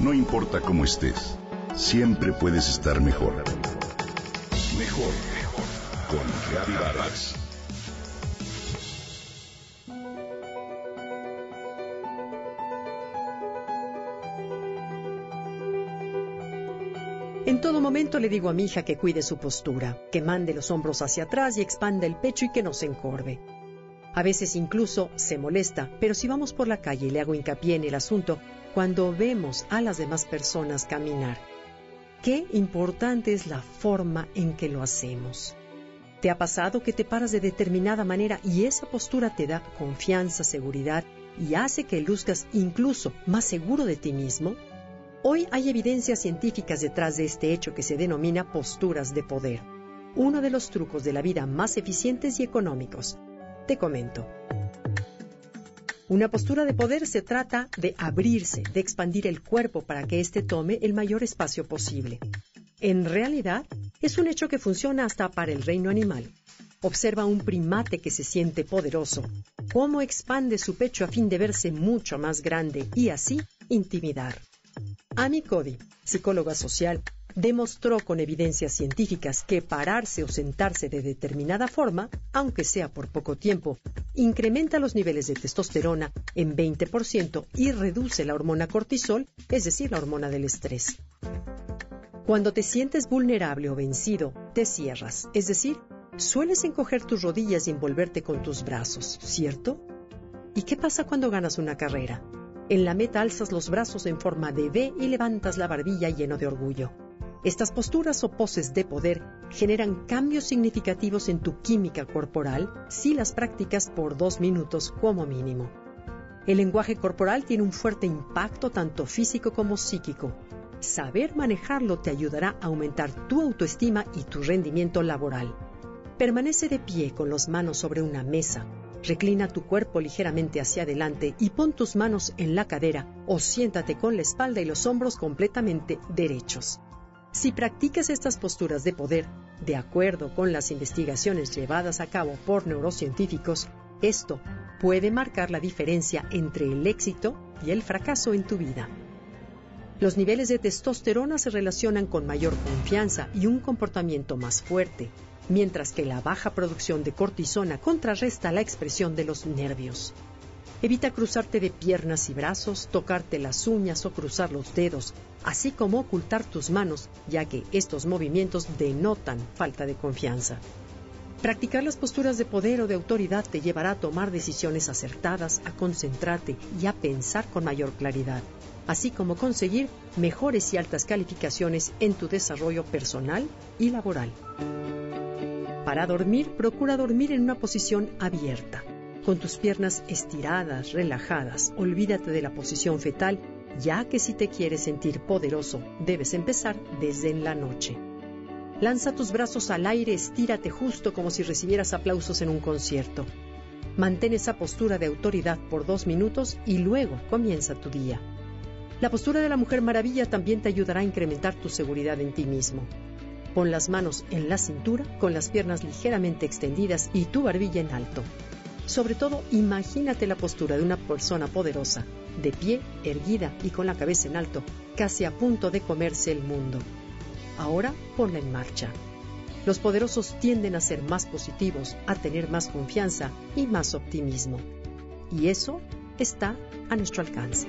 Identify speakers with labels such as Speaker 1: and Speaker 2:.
Speaker 1: No importa cómo estés, siempre puedes estar mejor. Mejor, mejor. Con Reavivadas.
Speaker 2: En todo momento le digo a mi hija que cuide su postura, que mande los hombros hacia atrás y expanda el pecho y que no se encorve. A veces incluso se molesta, pero si vamos por la calle y le hago hincapié en el asunto, cuando vemos a las demás personas caminar, qué importante es la forma en que lo hacemos. ¿Te ha pasado que te paras de determinada manera y esa postura te da confianza, seguridad y hace que luzcas incluso más seguro de ti mismo? Hoy hay evidencias científicas detrás de este hecho que se denomina posturas de poder, uno de los trucos de la vida más eficientes y económicos. Te comento. Una postura de poder se trata de abrirse, de expandir el cuerpo para que éste tome el mayor espacio posible. En realidad, es un hecho que funciona hasta para el reino animal. Observa un primate que se siente poderoso, cómo expande su pecho a fin de verse mucho más grande y así intimidar. Amy Cody, psicóloga social, demostró con evidencias científicas que pararse o sentarse de determinada forma, aunque sea por poco tiempo, incrementa los niveles de testosterona en 20% y reduce la hormona cortisol, es decir, la hormona del estrés. Cuando te sientes vulnerable o vencido, te cierras, es decir, sueles encoger tus rodillas y envolverte con tus brazos, ¿cierto? ¿Y qué pasa cuando ganas una carrera? En la meta alzas los brazos en forma de V y levantas la barbilla lleno de orgullo. Estas posturas o poses de poder generan cambios significativos en tu química corporal si las practicas por dos minutos como mínimo. El lenguaje corporal tiene un fuerte impacto tanto físico como psíquico. Saber manejarlo te ayudará a aumentar tu autoestima y tu rendimiento laboral. Permanece de pie con las manos sobre una mesa Reclina tu cuerpo ligeramente hacia adelante y pon tus manos en la cadera o siéntate con la espalda y los hombros completamente derechos. Si practicas estas posturas de poder, de acuerdo con las investigaciones llevadas a cabo por neurocientíficos, esto puede marcar la diferencia entre el éxito y el fracaso en tu vida. Los niveles de testosterona se relacionan con mayor confianza y un comportamiento más fuerte, mientras que la baja producción de cortisona contrarresta la expresión de los nervios. Evita cruzarte de piernas y brazos, tocarte las uñas o cruzar los dedos, así como ocultar tus manos, ya que estos movimientos denotan falta de confianza. Practicar las posturas de poder o de autoridad te llevará a tomar decisiones acertadas, a concentrarte y a pensar con mayor claridad, así como conseguir mejores y altas calificaciones en tu desarrollo personal y laboral. Para dormir, procura dormir en una posición abierta, con tus piernas estiradas, relajadas. Olvídate de la posición fetal, ya que si te quieres sentir poderoso, debes empezar desde en la noche. Lanza tus brazos al aire, estírate justo como si recibieras aplausos en un concierto. Mantén esa postura de autoridad por dos minutos y luego comienza tu día. La postura de la Mujer Maravilla también te ayudará a incrementar tu seguridad en ti mismo. Pon las manos en la cintura, con las piernas ligeramente extendidas y tu barbilla en alto. Sobre todo, imagínate la postura de una persona poderosa, de pie, erguida y con la cabeza en alto, casi a punto de comerse el mundo. Ahora ponla en marcha. Los poderosos tienden a ser más positivos, a tener más confianza y más optimismo. Y eso está a nuestro alcance.